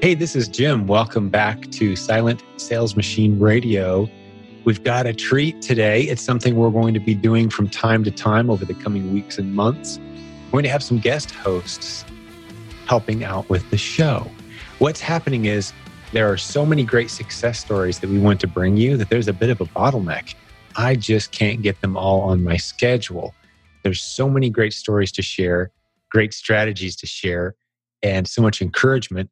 Hey, this is Jim. Welcome back to Silent Sales Machine Radio. We've got a treat today. It's something we're going to be doing from time to time over the coming weeks and months. We're going to have some guest hosts helping out with the show. What's happening is there are so many great success stories that we want to bring you that there's a bit of a bottleneck. I just can't get them all on my schedule. There's so many great stories to share, great strategies to share, and so much encouragement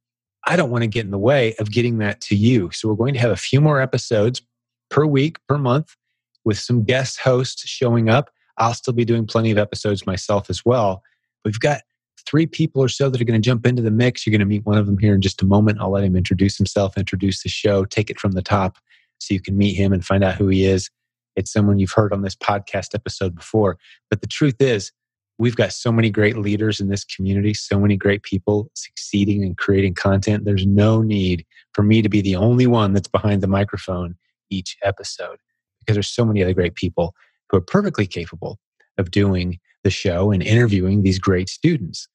I don't want to get in the way of getting that to you. So we're going to have a few more episodes per week, per month, with some guest hosts showing up. I'll still be doing plenty of episodes myself as well. We've got three people or so that are going to jump into the mix. You're going to meet one of them here in just a moment. I'll let him introduce himself, introduce the show, take it from the top so you can meet him and find out who he is. It's someone you've heard on this podcast episode before. But the truth is, we've got so many great leaders in this community, so many great people succeeding and creating content. There's no need for me to be the only one that's behind the microphone each episode because there's so many other great people who are perfectly capable of doing the show and interviewing these great students.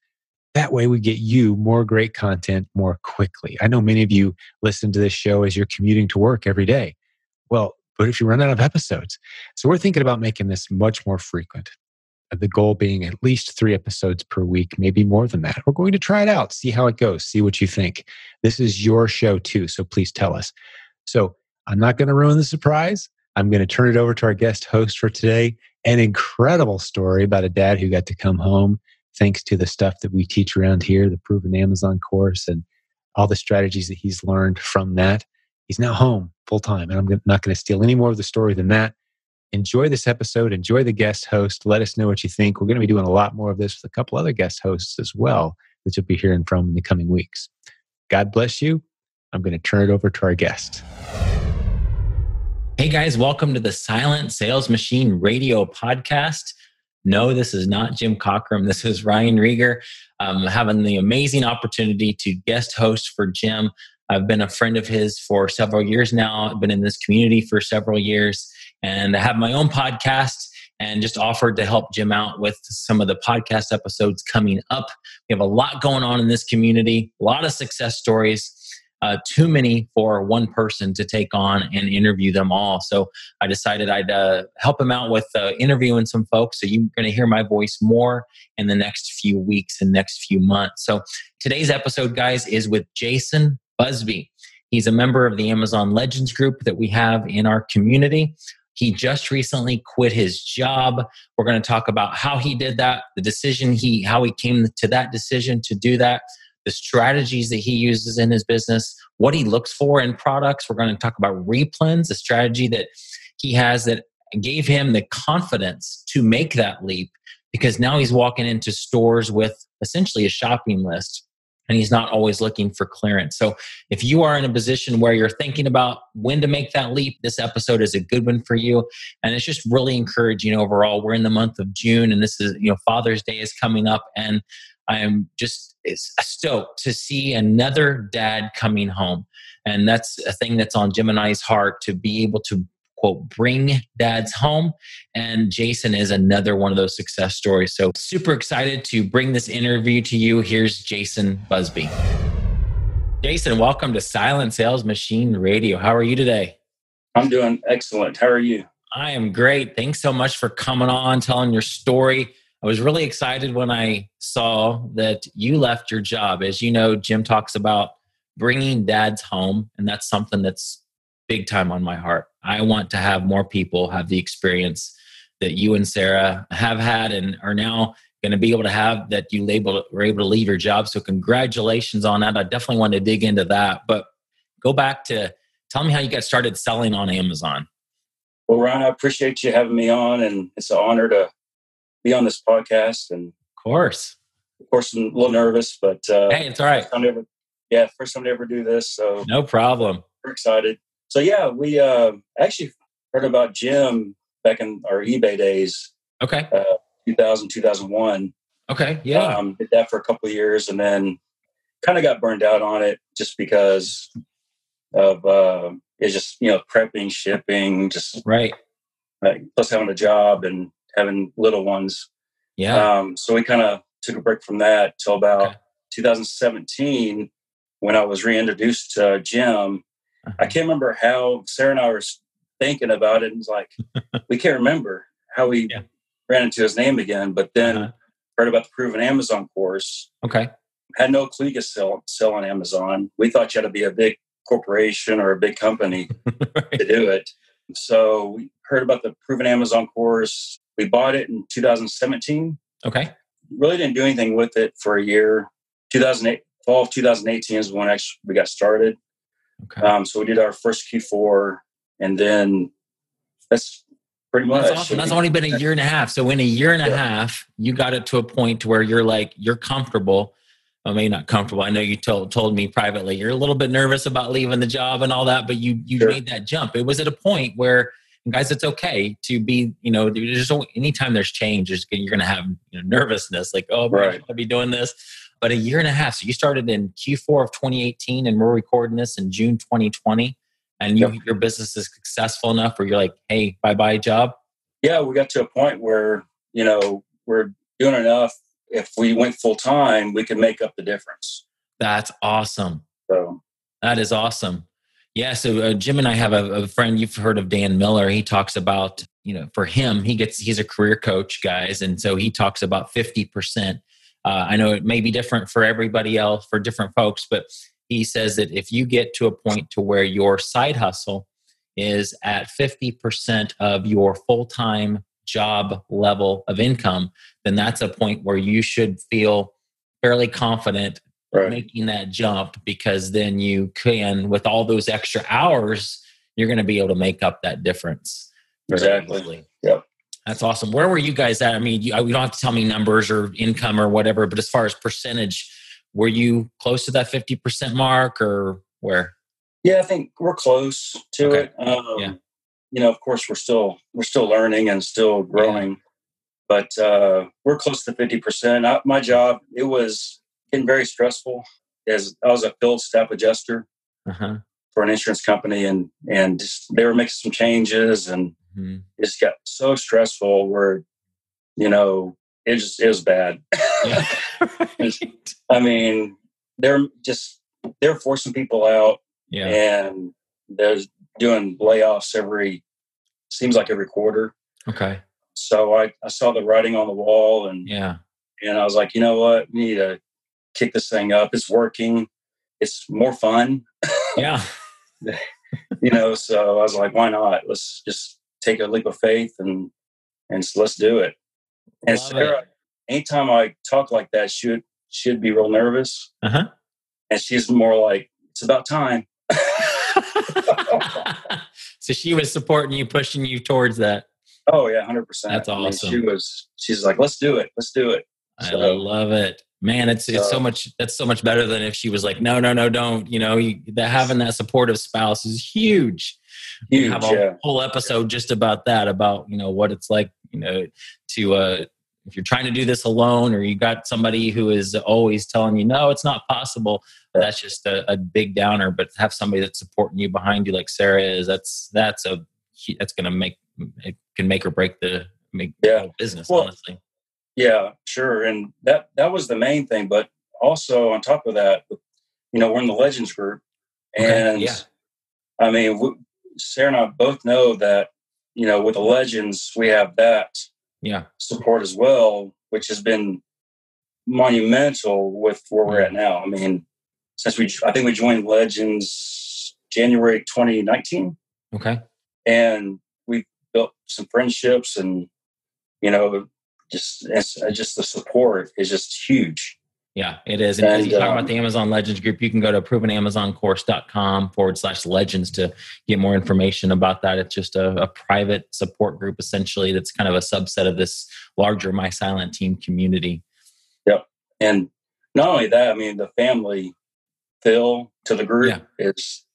That way, we get you more great content more quickly. I know many of you listen to this show as you're commuting to work every day. Well, but if you run out of episodes? So, we're thinking about making this much more frequent Uh, the goal being at least three episodes per week, maybe more than that. We're going to try it out, see how it goes, see what you think. This is your show too, so please tell us. So I'm not going to ruin the surprise. I'm going to turn it over to our guest host for today. An incredible story about a dad who got to come home thanks to the stuff that we teach around here, the Proven Amazon course, and all the strategies that he's learned from that. He's now home full time, and I'm not going to steal any more of the story than that enjoy this episode, enjoy the guest host. Let us know what you think. We're going to be doing a lot more of this with a couple other guest hosts as well that you'll be hearing from in the coming weeks. God bless you. I'm going to turn it over to our guest. Hey guys, welcome to the Silent Sales Machine Radio Podcast. No, this is not Jim Cockrum. This is Ryan Rieger. I'm having the amazing opportunity to guest host for Jim. I've been a friend of his for several years now. I've been in this community for several years and I have my own podcast and just offered to help Jim out with some of the podcast episodes coming up. We have a lot going on in this community, a lot of success stories. Uh, too many for one person to take on and interview them all. So I decided I'd uh, help him out with uh, interviewing some folks. So you're going to hear my voice more in the next few weeks and next few months. So today's episode, guys, is with Jason Busby. He's a member of the Amazon Legends group that we have in our community. He just recently quit his job. We're going to talk about how he did that, the decision he, how he came to that decision to do that, the strategies that he uses in his business, what he looks for in products. We're going to talk about replens, the strategy that he has that gave him the confidence to make that leap because now he's walking into stores with essentially a shopping list and he's not always looking for clearance. So if you are in a position where you're thinking about when to make that leap, this episode is a good one for you. And it's just really encouraging overall. We're in the month of June and this is, you know, Father's Day is coming up and I am just stoked to see another dad coming home. And that's a thing that's on Gemini's heart to be able to quote, bring dads home. And Jason is another one of those success stories. So super excited to bring this interview to you. Here's Jason Busby. Jason, welcome to Silent Sales Machine Radio. How are you today? I'm doing excellent. How are you? I am great. Thanks so much for coming on, telling your story. I was really excited when I saw that you left your job. As you know, Jim talks about bringing dads home, and that's something that's big time on my heart. I want to have more people have the experience that you and Sarah have had and are now going to be able to have that you label were able to leave your job. So congratulations on that. I definitely want to dig into that. But go back to tell me how you got started selling on Amazon. Well, Ryan, I appreciate you having me on, and it's an honor to be on this podcast. And of course, of course, I'm a little nervous, but uh, hey, it's all right. Ever, yeah, first time to ever do this, so no problem. We're excited so yeah, we uh, actually heard about Jim back in our eBay days. Okay. Uh, 2000, 2001. Okay. Yeah. Um, did that for a couple of years and then kind of got burned out on it just because of uh, it's just you know prepping, shipping, just right. plus having a job and having little ones. Yeah. Um, so we kind of took a break from that till about okay. 2017 when I was reintroduced to Jim. I can't remember how Sarah and I were thinking about it. And it's like, we can't remember how we yeah. ran into his name again. But then uh-huh. heard about the Proven Amazon course. Okay. Had no clue you could sell, sell on Amazon. We thought you had to be a big corporation or a big company right. to do it. So we heard about the Proven Amazon course. We bought it in 2017. Okay. Really didn't do anything with it for a year. 2008, fall of 2018 is when actually we got started. Okay. Um, so we did our first Q4, and then that's pretty much. That's awesome. That's only been a year and a half. So in a year and a yeah. half, you got it to a point to where you're like you're comfortable. I mean, not comfortable. I know you told told me privately you're a little bit nervous about leaving the job and all that, but you you sure. made that jump. It was at a point where, guys, it's okay to be. You know, there's anytime there's change, you're going to have you know, nervousness. Like, oh, right. I be doing this but a year and a half. So you started in Q4 of 2018, and we're recording this in June 2020. And you, yep. your business is successful enough where you're like, hey, bye bye job. Yeah, we got to a point where you know we're doing enough. If we went full time, we could make up the difference. That's awesome. So that is awesome. Yeah. So uh, Jim and I have a, a friend. You've heard of Dan Miller. He talks about you know for him he gets he's a career coach guys and so he talks about 50% uh, I know it may be different for everybody else, for different folks, but he says that if you get to a point to where your side hustle is at 50% of your full-time job level of income, then that's a point where you should feel fairly confident right. making that jump because then you can, with all those extra hours, you're going to be able to make up that difference. Exactly. Yep. That's awesome. Where were you guys at? I mean, you, you don't have to tell me numbers or income or whatever, but as far as percentage, were you close to that 50% mark or where? Yeah, I think we're close to okay. it. Um, yeah. You know, of course, we're still we're still learning and still growing, yeah. but uh, we're close to fifty percent. My job it was getting very stressful as I was a field staff adjuster uh-huh. for an insurance company, and and they were making some changes, and mm-hmm. just got so stressful where, you know, it just is bad. Yeah. I mean, they're just they're forcing people out, yeah, and they're doing layoffs every seems like every quarter. Okay. So I I saw the writing on the wall, and yeah, and I was like, you know what, we need to kick this thing up. It's working. It's more fun. Yeah. you know, so I was like, why not? Let's just take a leap of faith and and so let's do it. And Love Sarah, it. anytime I talk like that, she'd she'd be real nervous, uh-huh. and she's more like, "It's about time." so she was supporting you, pushing you towards that. Oh yeah, hundred percent. That's awesome. I mean, she was. She's like, "Let's do it. Let's do it." So, I love it, man. It's it's so much. That's so much better than if she was like, "No, no, no, don't." You know, you, that having that supportive spouse is huge. Huge, have a yeah. whole episode just about that, about you know what it's like, you know, to uh, if you're trying to do this alone, or you got somebody who is always telling you no, it's not possible. That's just a, a, big downer. But have somebody that's supporting you behind you, like Sarah is, that's that's a that's going to make it can make or break the make yeah. business. Well, honestly, yeah, sure, and that that was the main thing. But also on top of that, you know, we're in the Legends group, and okay. yeah. I mean, Sarah and I both know that you know with the legends we have that yeah support as well, which has been monumental with where we're at now. I mean, since we I think we joined Legends January 2019. Okay, and we built some friendships and you know just uh, just the support is just huge yeah, it is. And, and you talk um, about the Amazon Legends group, you can go to provenamazoncourse.com forward slash legends to get more information about that. It's just a, a, private support group, essentially, that's kind of a subset of this larger My Silent Team community. Yep. And not only that, I mean, the family feel to the group yeah. is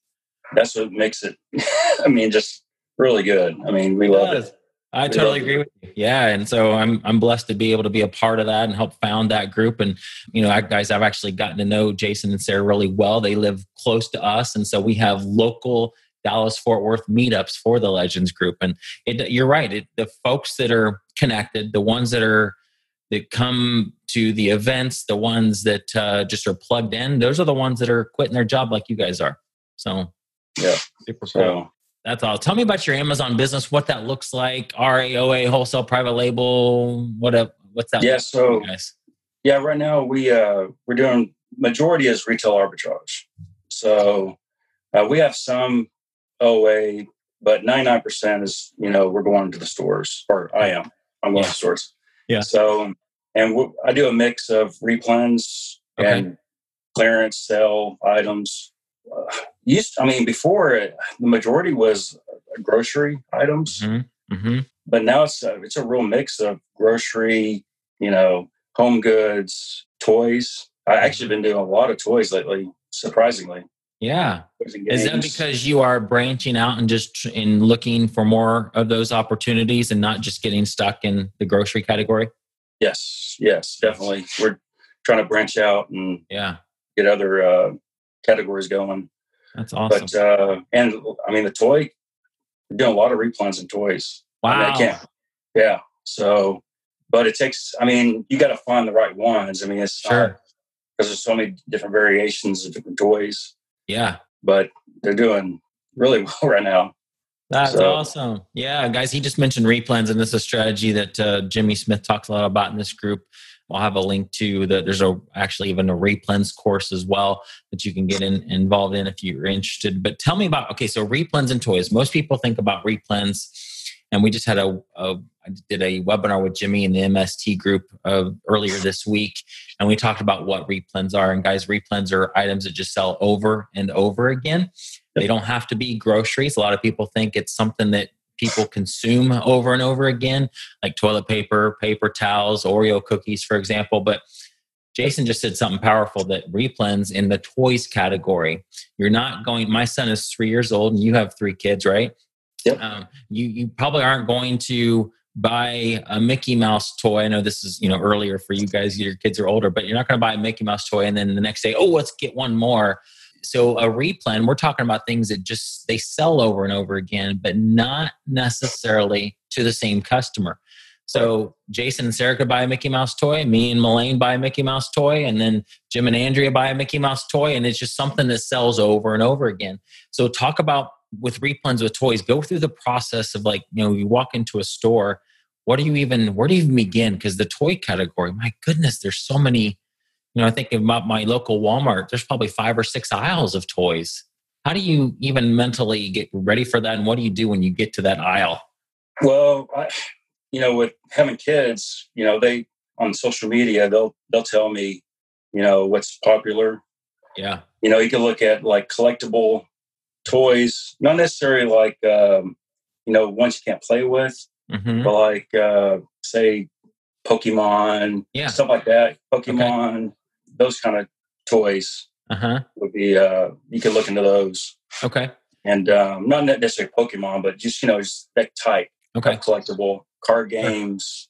that's what makes it, I mean, just really good. I mean, we love it. I totally agree with you. Yeah, and so I'm I'm blessed to be able to be a part of that and help found that group. And you know, guys, I've actually gotten to know Jason and Sarah really well. They live close to us, and so we have local Dallas Fort Worth meetups for the Legends group. And it, you're right, it, the folks that are connected, the ones that are that come to the events, the ones that uh, just are plugged in, those are the ones that are quitting their job like you guys are. So, yeah, super cool. That's all. Tell me about your Amazon business, what that looks like, RAOA, wholesale, private label, what a, what's that? Yeah, so yeah, right now we uh, we're doing majority is retail arbitrage. So uh, we have some OA, but 99% is, you know, we're going to the stores, or I am. I'm going yeah. to stores. Yeah. So, and I do a mix of replens okay. and clearance sell items. Uh, used, I mean, before it, the majority was grocery items, mm-hmm. Mm-hmm. but now it's a, it's a real mix of grocery, you know, home goods, toys. I actually been doing a lot of toys lately, surprisingly. Yeah. Is that because you are branching out and just in looking for more of those opportunities and not just getting stuck in the grocery category? Yes, yes, definitely. We're trying to branch out and yeah, get other uh, categories going. That's awesome. But uh, and I mean the toy, we're doing a lot of replens and toys. Wow. I mean, yeah. So, but it takes. I mean, you got to find the right ones. I mean, it's sure because there's so many different variations of different toys. Yeah. But they're doing really well right now. That's so. awesome. Yeah, guys, he just mentioned replens, and this is a strategy that uh, Jimmy Smith talks a lot about in this group. I'll have a link to that. There's a actually even a replens course as well that you can get in, involved in if you're interested. But tell me about okay, so replens and toys. Most people think about replens, and we just had a, a I did a webinar with Jimmy in the MST group uh, earlier this week, and we talked about what replens are. And guys, replens are items that just sell over and over again. They don't have to be groceries. A lot of people think it's something that people consume over and over again, like toilet paper, paper towels, Oreo cookies, for example. But Jason just said something powerful that replens in the toys category. You're not going, my son is three years old and you have three kids, right? Yep. Um, you, you probably aren't going to buy a Mickey Mouse toy. I know this is you know earlier for you guys; your kids are older, but you're not going to buy a Mickey Mouse toy and then the next day, oh, let's get one more. So a replen, we're talking about things that just they sell over and over again, but not necessarily to the same customer. So Jason and Sarah could buy a Mickey Mouse toy, me and Melaine buy a Mickey Mouse toy, and then Jim and Andrea buy a Mickey Mouse toy, and it's just something that sells over and over again. So talk about with replens with toys, go through the process of like, you know, you walk into a store what do you even where do you even begin because the toy category my goodness there's so many you know i think about my local walmart there's probably five or six aisles of toys how do you even mentally get ready for that and what do you do when you get to that aisle well I, you know with having kids you know they on social media they'll they'll tell me you know what's popular yeah you know you can look at like collectible toys not necessarily like um, you know ones you can't play with mm-hmm. but like uh, say Pokemon, yeah. stuff like that. Pokemon, okay. Those kind of toys uh-huh. would be. Uh, you could look into those. Okay. And um, not necessarily Pokemon, but just you know, just that type. Okay. collectible card games.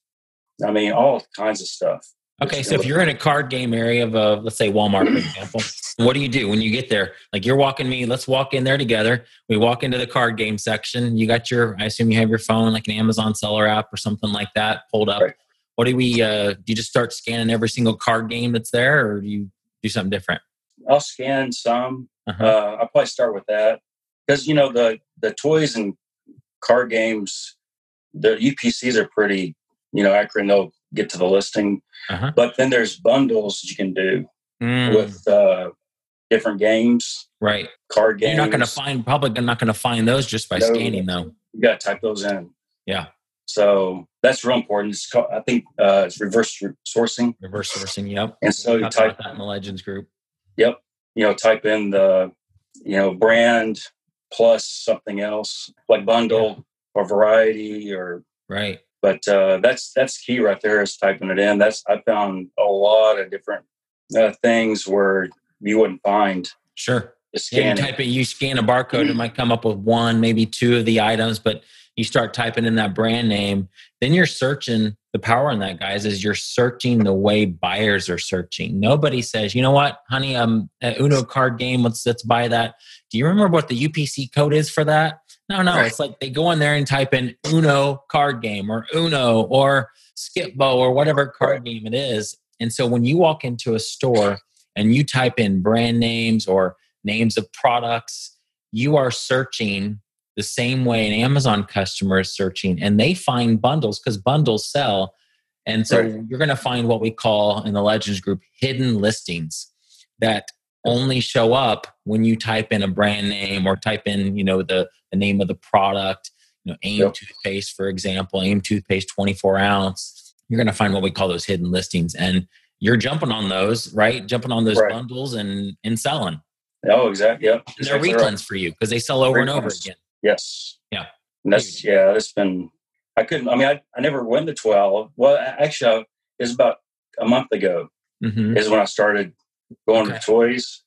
I mean, all kinds of stuff. Okay, so if you're in a card game area of, a, let's say Walmart, for example, what do you do when you get there? Like you're walking me, let's walk in there together. We walk into the card game section. You got your, I assume you have your phone, like an Amazon seller app or something like that, pulled up. Right. What do we? Uh, do you just start scanning every single card game that's there, or do you do something different? I'll scan some. Uh-huh. Uh, I'll probably start with that because you know the the toys and card games, the UPCs are pretty you know accurate. They'll get to the listing. Uh-huh. But then there's bundles you can do mm. with uh, different games, right? Card games. You're not going to find probably not going to find those just by no, scanning though. You got to type those in. Yeah. So that's real important. It's called, I think uh, it's reverse sourcing. Reverse sourcing. Yep. And so you type that in the Legends group. Yep. You know, type in the you know brand plus something else like bundle yeah. or variety or right but uh, that's that's key right there is typing it in. That's I found a lot of different uh, things where you wouldn't find. Sure. Yeah, you type it, you scan a barcode, it might come up with one, maybe two of the items, but you start typing in that brand name, then you're searching. The power in that, guys, is you're searching the way buyers are searching. Nobody says, you know what, honey, um, Uno card game, let's let's buy that. Do you remember what the UPC code is for that? No, no. Right. It's like they go in there and type in Uno card game or Uno or Skip-Bo or whatever card game it is. And so when you walk into a store and you type in brand names or names of products, you are searching the same way an Amazon customer is searching and they find bundles because bundles sell. And so right. you're going to find what we call in the Legends group hidden listings that only show up when you type in a brand name or type in, you know, the, the name of the product, you know, AIM yep. toothpaste, for example, AIM toothpaste 24 ounce. You're going to find what we call those hidden listings. And you're jumping on those, right? Jumping on those right. bundles and, and selling. Oh, exactly. Yep. And they're replens right. for you because they sell over and over again. Yes. Yeah. And that's, yeah, it's been, I couldn't, I mean, I, I never went to 12. Well, actually, it was about a month ago mm-hmm. is when I started going okay. to toys.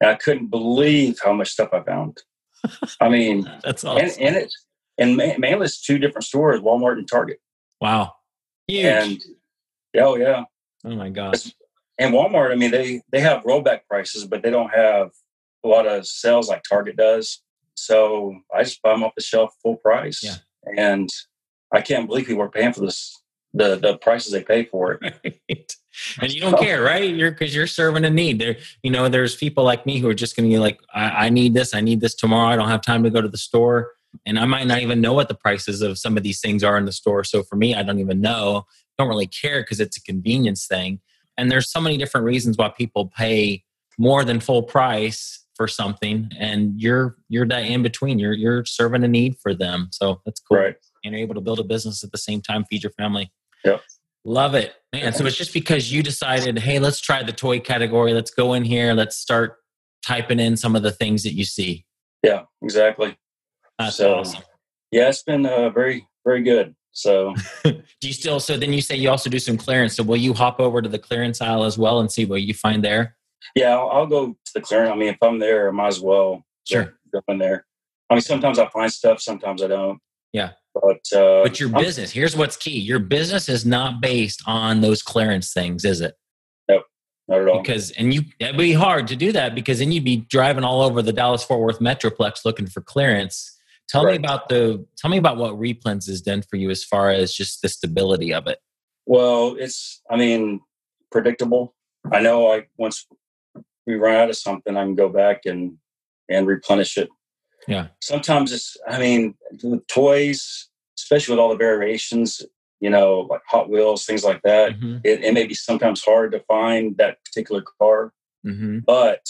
And I couldn't believe how much stuff I found. I mean, that's awesome. And, and it, and mainly it's two different stores, Walmart and Target. Wow. Huge. And, oh, yeah. Oh, my gosh. And Walmart, I mean, they, they have rollback prices, but they don't have a lot of sales like Target does. So I just buy them off the shelf full price. Yeah. And I can't believe people are paying for this the the prices they pay for it. Right. And you don't care, right? You're because you're serving a need. There, you know, there's people like me who are just going to be like, I, I need this, I need this tomorrow. I don't have time to go to the store, and I might not even know what the prices of some of these things are in the store. So for me, I don't even know. Don't really care because it's a convenience thing. And there's so many different reasons why people pay more than full price for something and you're you're that in between you're you're serving a need for them. So that's cool. Right. and you're able to build a business at the same time feed your family. Yep. Love it. Man so it's just because you decided hey let's try the toy category. Let's go in here. Let's start typing in some of the things that you see. Yeah exactly. That's so, awesome. yeah it's been uh, very very good. So do you still so then you say you also do some clearance. So will you hop over to the clearance aisle as well and see what you find there yeah, I'll, I'll, go to the clearing. I mean, if I'm there, I might as well sure go in there. I mean, sometimes I find stuff, sometimes I don't. Yeah. But uh, but your I'm, business here's what's key: your business is not based on those clearance things, is it? Nope, not at all. Because and you it'd be hard to do that because then you'd be driving all over the Dallas Fort Worth Metroplex looking for clearance. Tell right. me about the tell me about what Replens has done for you as far as just the stability of it. Well, it's I mean predictable. I know I once we run out of something, I can go back and and replenish it. Yeah. Sometimes it's, I mean, with toys, especially with all the variations, you know, like Hot Wheels, things like that, mm-hmm. it, it, may be sometimes hard to find that particular car. Mm-hmm. But,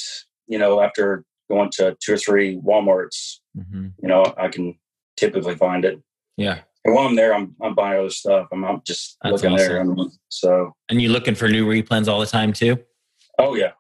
you know, after going to two or three Walmarts, mm-hmm. you know, I can typically find it. Yeah. And while I'm there, I'm, I'm buying other stuff. I'm, I'm just That's looking awesome. there. And so. And you looking for new replens all the time too? Oh yeah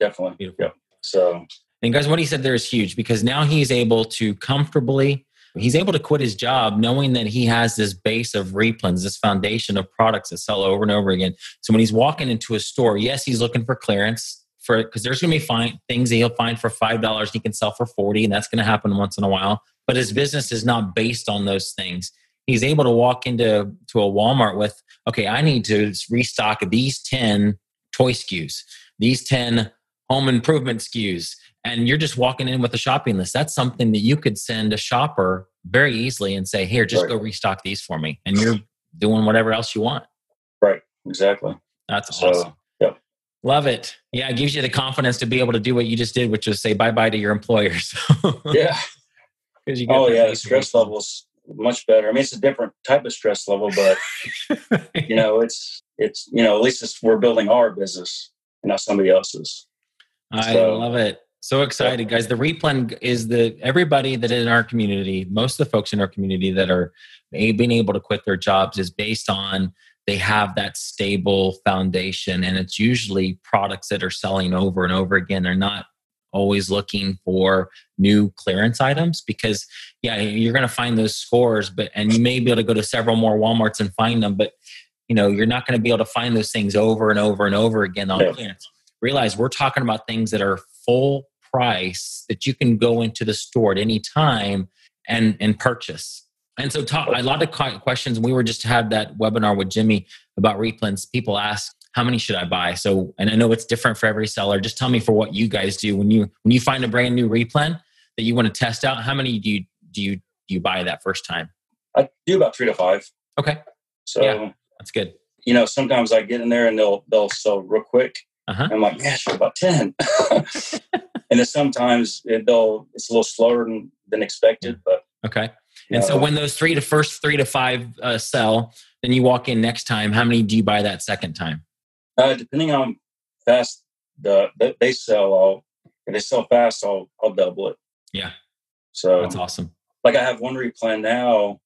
definitely. Beautiful. Yeah. So, and guys, what he said there is huge because now he's able to comfortably, he's able to quit his job knowing that he has this base of replens, this foundation of products that sell over and over again. So when he's walking into a store, yes, he's looking for clearance for because there's going to be fine things that he'll find for five dollars he can sell for forty, and that's going to happen once in a while. But his business is not based on those things. He's able to walk into to a Walmart with, okay, I need to restock these ten toy SKUs, these ten home improvement SKUs, and you're just walking in with a shopping list. That's something that you could send a shopper very easily and say, "Here, just right. go restock these for me," and you're doing whatever else you want. Right. Exactly. That's so, awesome. Yep. Love it. Yeah, it gives you the confidence to be able to do what you just did, which is say bye bye to your employers. yeah. Because you oh yeah, the stress levels much better. I mean, it's a different type of stress level, but you know, it's it's you know, at least it's, we're building our business, not somebody else's. I so, love it. So excited, guys. The replen is the everybody that in our community, most of the folks in our community that are being able to quit their jobs is based on they have that stable foundation and it's usually products that are selling over and over again. They're not always looking for new clearance items because yeah, you're going to find those scores, but and you may be able to go to several more Walmarts and find them, but you know, you're not going to be able to find those things over and over and over again on yeah. clearance realize we're talking about things that are full price that you can go into the store at any time and and purchase. And so, talk, a lot of questions. We were just had that webinar with Jimmy about replens. People ask, "How many should I buy?" So, and I know it's different for every seller. Just tell me for what you guys do when you when you find a brand new replen that you want to test out. How many do you do you do you buy that first time? I do about three to five. Okay. So yeah. That's good. You know, sometimes I get in there and they'll they'll sell real quick. Uh-huh. I'm like, yeah, sure, about ten. and then sometimes it, they'll it's a little slower than, than expected, but okay. And know, so when those three to first three to five uh, sell, then you walk in next time. How many do you buy that second time? Uh, depending on fast the, the they sell, I'll if they sell fast, I'll I'll double it. Yeah. So that's awesome. Like I have one replen now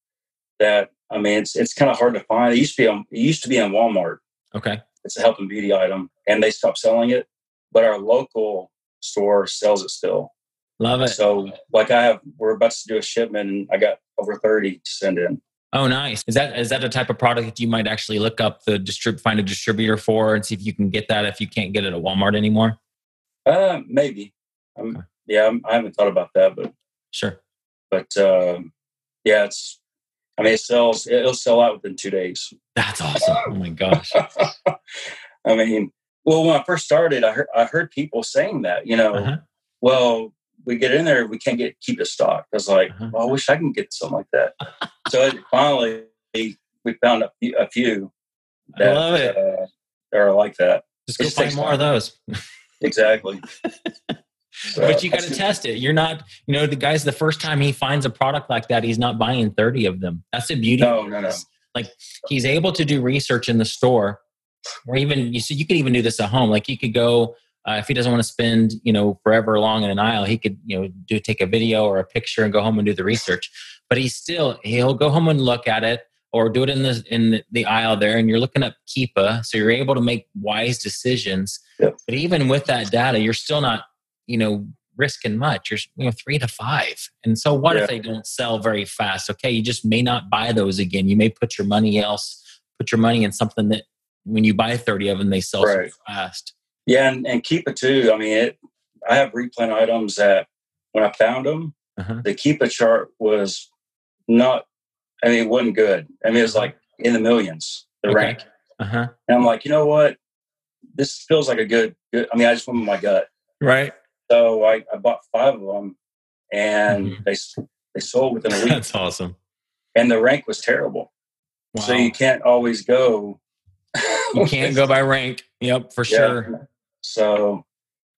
that I mean it's it's kind of hard to find. It used to be on it used to be on Walmart. Okay. It's a health and beauty item, and they stopped selling it. But our local store sells it still. Love it. So like I have we're about to do a shipment and I got over 30 to send in. Oh, nice. Is that is that a type of product that you might actually look up the distrib find a distributor for and see if you can get that if you can't get it at Walmart anymore? Uh, maybe. Um, okay. Yeah, I'm, I have not thought about that, but sure. But um, yeah, it's. I mean, it sells. It'll sell out within two days. That's awesome! Oh my gosh. I mean, well, when I first started, I heard I heard people saying that. You know, uh-huh. well, we get in there, we can't get keep it stocked. I was like, uh-huh. well, I wish I can get something like that. so finally, we found a few, a few that I love it. Uh, are like that. Just go find more time. of those. exactly. So, but you got to test it. You're not, you know, the guy's the first time he finds a product like that, he's not buying 30 of them. That's the beauty. No, no, no. Like he's able to do research in the store, or even you see, you could even do this at home. Like you could go uh, if he doesn't want to spend you know forever long in an aisle he could you know do take a video or a picture and go home and do the research but he's still he'll go home and look at it or do it in the in the aisle there and you're looking up keepa so you're able to make wise decisions yep. but even with that data you're still not you know risking much you're you know three to five and so what yeah. if they don't sell very fast okay you just may not buy those again you may put your money else put your money in something that when you buy 30 of them they sell right. so fast yeah, and, and it too. I mean, it. I have replen items that when I found them, uh-huh. the Keepa chart was not. I mean, it wasn't good. I mean, it was like in the millions. The okay. rank. Uh-huh. And I'm like, you know what? This feels like a good. good I mean, I just went with my gut. Right. So I, I bought five of them, and mm-hmm. they they sold within a week. That's awesome. And the rank was terrible. Wow. So you can't always go. you can't go by rank. Yep, for yeah. sure. So,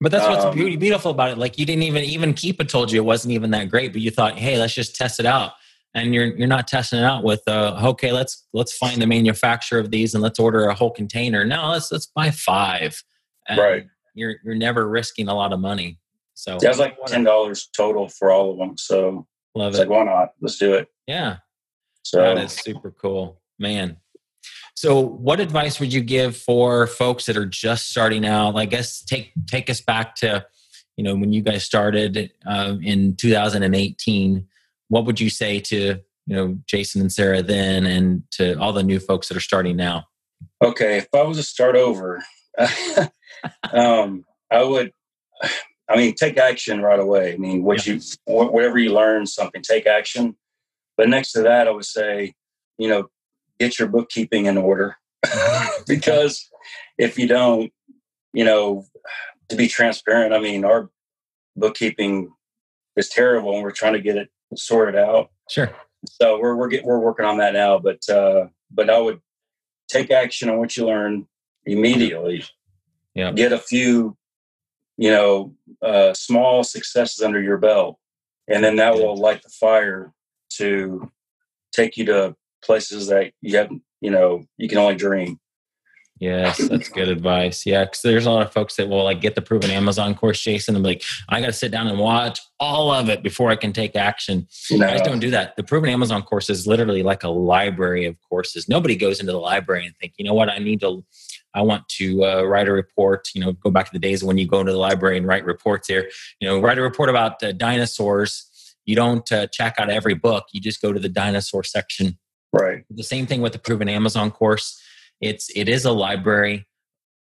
but that's what's um, beauty, beautiful about it. Like you didn't even even Keepa told you it wasn't even that great, but you thought, hey, let's just test it out. And you're you're not testing it out with uh, okay, let's let's find the manufacturer of these and let's order a whole container. No, let's let's buy five. And right. You're you're never risking a lot of money. So it's like ten dollars total for all of them. So love it. Like why not? Let's do it. Yeah. So that is super cool, man. So, what advice would you give for folks that are just starting out? I guess take take us back to, you know, when you guys started uh, in 2018. What would you say to you know Jason and Sarah then, and to all the new folks that are starting now? Okay, if I was to start over, um, I would. I mean, take action right away. I mean, what yeah. you, whatever you learn, something, take action. But next to that, I would say, you know, get your bookkeeping in order because if you don't, you know, to be transparent, I mean, our bookkeeping is terrible and we're trying to get it sorted out. Sure. So we're we're get, we're working on that now, but uh, but I would take action on what you learn immediately. Yeah. Get a few, you know, uh, small successes under your belt, and then that will light the fire to take you to places that you have, you know, you can only dream. Yes, that's good advice. Yeah, because there's a lot of folks that will like get the proven Amazon course, Jason, and be like, I got to sit down and watch all of it before I can take action. No. Guys don't do that. The proven Amazon course is literally like a library of courses. Nobody goes into the library and think, you know what, I need to, I want to uh, write a report. You know, go back to the days when you go into the library and write reports here. You know, write a report about uh, dinosaurs. You don't uh, check out every book. You just go to the dinosaur section Right. The same thing with the proven Amazon course. It's it is a library.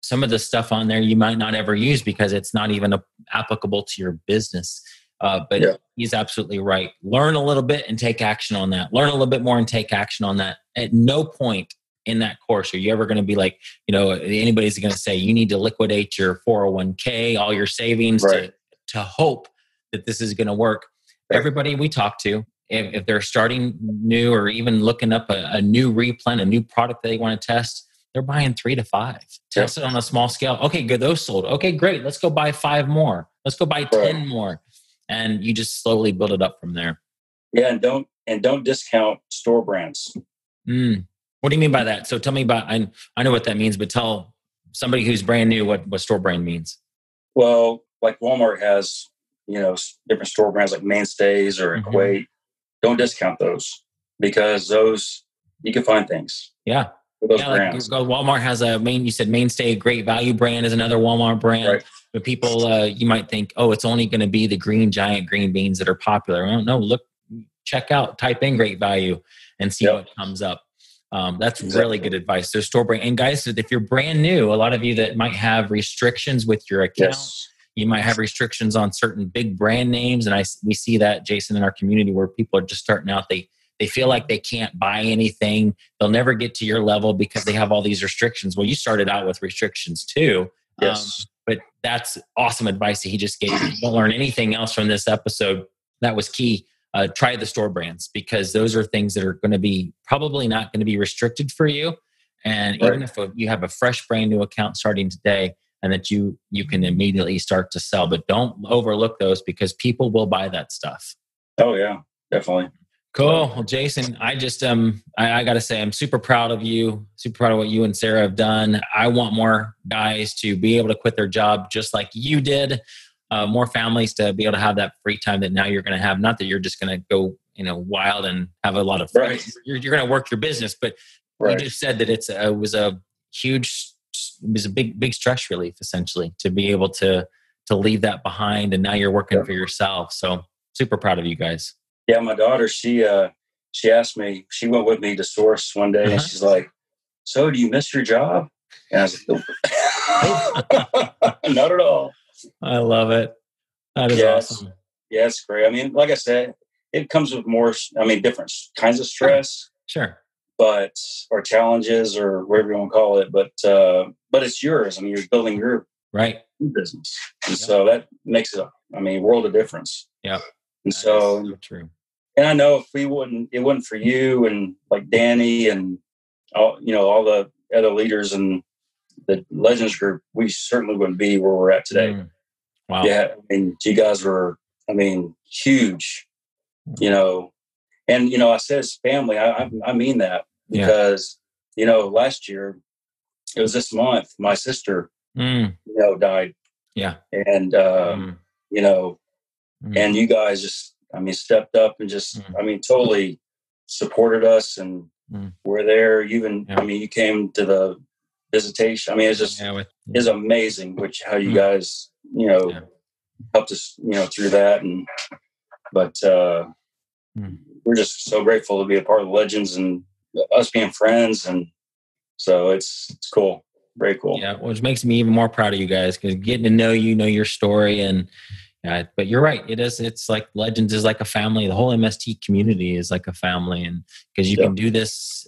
Some of the stuff on there you might not ever use because it's not even a, applicable to your business. Uh, but yeah. he's absolutely right. Learn a little bit and take action on that. Learn a little bit more and take action on that. At no point in that course are you ever going to be like, you know, anybody's going to say you need to liquidate your 401k, all your savings right. to, to hope that this is going to work. Right. Everybody we talk to, if, if they're starting new or even looking up a, a new replen, a new product they want to test, they're buying three to five. Test it on a small scale. Okay, good. Those sold. Okay, great. Let's go buy five more. Let's go buy right. 10 more. And you just slowly build it up from there. Yeah. And don't, and don't discount store brands. Mm. What do you mean by that? So tell me about, I, I know what that means, but tell somebody who's brand new what, what store brand means. Well, like Walmart has, you know, different store brands like Mainstays or mm-hmm. Equate. Don't discount those because those you can find things. Yeah. Those yeah, brands. Like Walmart has a main. You said Mainstay Great Value brand is another Walmart brand. Right. But people, uh, you might think, oh, it's only going to be the green giant green beans that are popular. Well, no, look, check out, type in Great Value, and see yep. what comes up. Um, that's exactly. really good advice. So store brand and guys, if you're brand new, a lot of you that might have restrictions with your account. Yes you might have restrictions on certain big brand names, and I we see that Jason in our community where people are just starting out. They they feel like they can't buy anything. They'll never get to your level because they have all these restrictions. Well, you started out with restrictions too. Yes. Um, but that's awesome advice that he just gave you. Don't learn anything else from this episode. That was key. Uh, try the store brands because those are things that are going to be probably not going to be restricted for you. And right. even if you have a fresh, brand new account starting today, and that you you can immediately start to sell but don't overlook those because people will buy that stuff. Oh yeah definitely. Cool. Well jason i just um i, I gotta say i'm super proud of you super proud of what you and sarah have done. I want more guys to be able to quit their job just like you did uh, more families to be able to have that free time that now you're going to have not that you're just going to go you know wild and have a lot of friends right. you're, you're going to work your business but right. you just said that it's a, it was a huge it was a big big stress relief essentially to be able to to leave that behind and now you're working yeah. for yourself so super proud of you guys yeah my daughter she uh she asked me she went with me to source one day uh-huh. and she's like so do you miss your job and i was like nope. not at all i love it. That is yes. awesome. Yeah it's great. I mean like i said it comes with more i mean different kinds of stress sure. but or challenges or whatever you want to call it but uh but it's yours. I mean you're building your right. business. And so that makes it i mean world of difference. Yeah and so, so, true. and i know if we wouldn't it wasn't for you and like danny and all you know all the other leaders and the legends group we certainly wouldn't be where we're at today. Mm. Wow yeah i mean you guys were i mean huge you know and you know, I says family. I I mean that because yeah. you know, last year it was this month. My sister, mm. you know, died. Yeah, and uh, mm. you know, mm. and you guys just, I mean, stepped up and just, mm. I mean, totally supported us and mm. were there. Even, yeah. I mean, you came to the visitation. I mean, it's just yeah, with, is amazing, which how you mm. guys, you know, helped us, you know, through that and. But uh, mm we're just so grateful to be a part of the legends and us being friends and so it's it's cool very cool. Yeah which makes me even more proud of you guys because getting to know you know your story and yeah but you're right it is it's like legends is like a family the whole mst community is like a family and because you can do this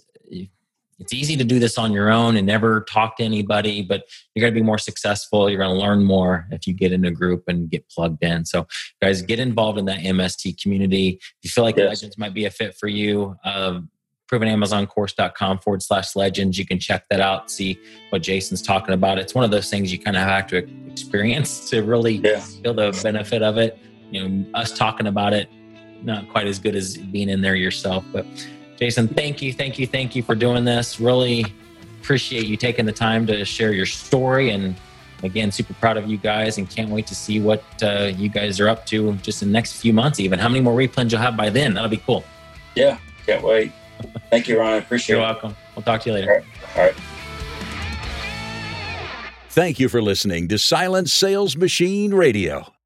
it's easy to do this on your own and never talk to anybody, but you're going to be more successful. You're going to learn more if you get in a group and get plugged in. So, guys, get involved in that MST community. If you feel like yes. Legends might be a fit for you, uh, provenamazoncourse.com forward slash legends. You can check that out, see what Jason's talking about. It's one of those things you kind of have to experience to really yeah. feel the benefit of it. You know, us talking about it, not quite as good as being in there yourself, but Jason, thank you, thank you, thank you for doing this. Really appreciate you taking the time to share your story. And again, super proud of you guys and can't wait to see what uh, you guys are up to just in the next few months, even. How many more replens you'll have by then? That'll be cool. Yeah, can't wait. Thank you, Ryan. Appreciate You're it. You're welcome. We'll talk to you later. All right. All right. Thank you for listening to Silent Sales Machine Radio.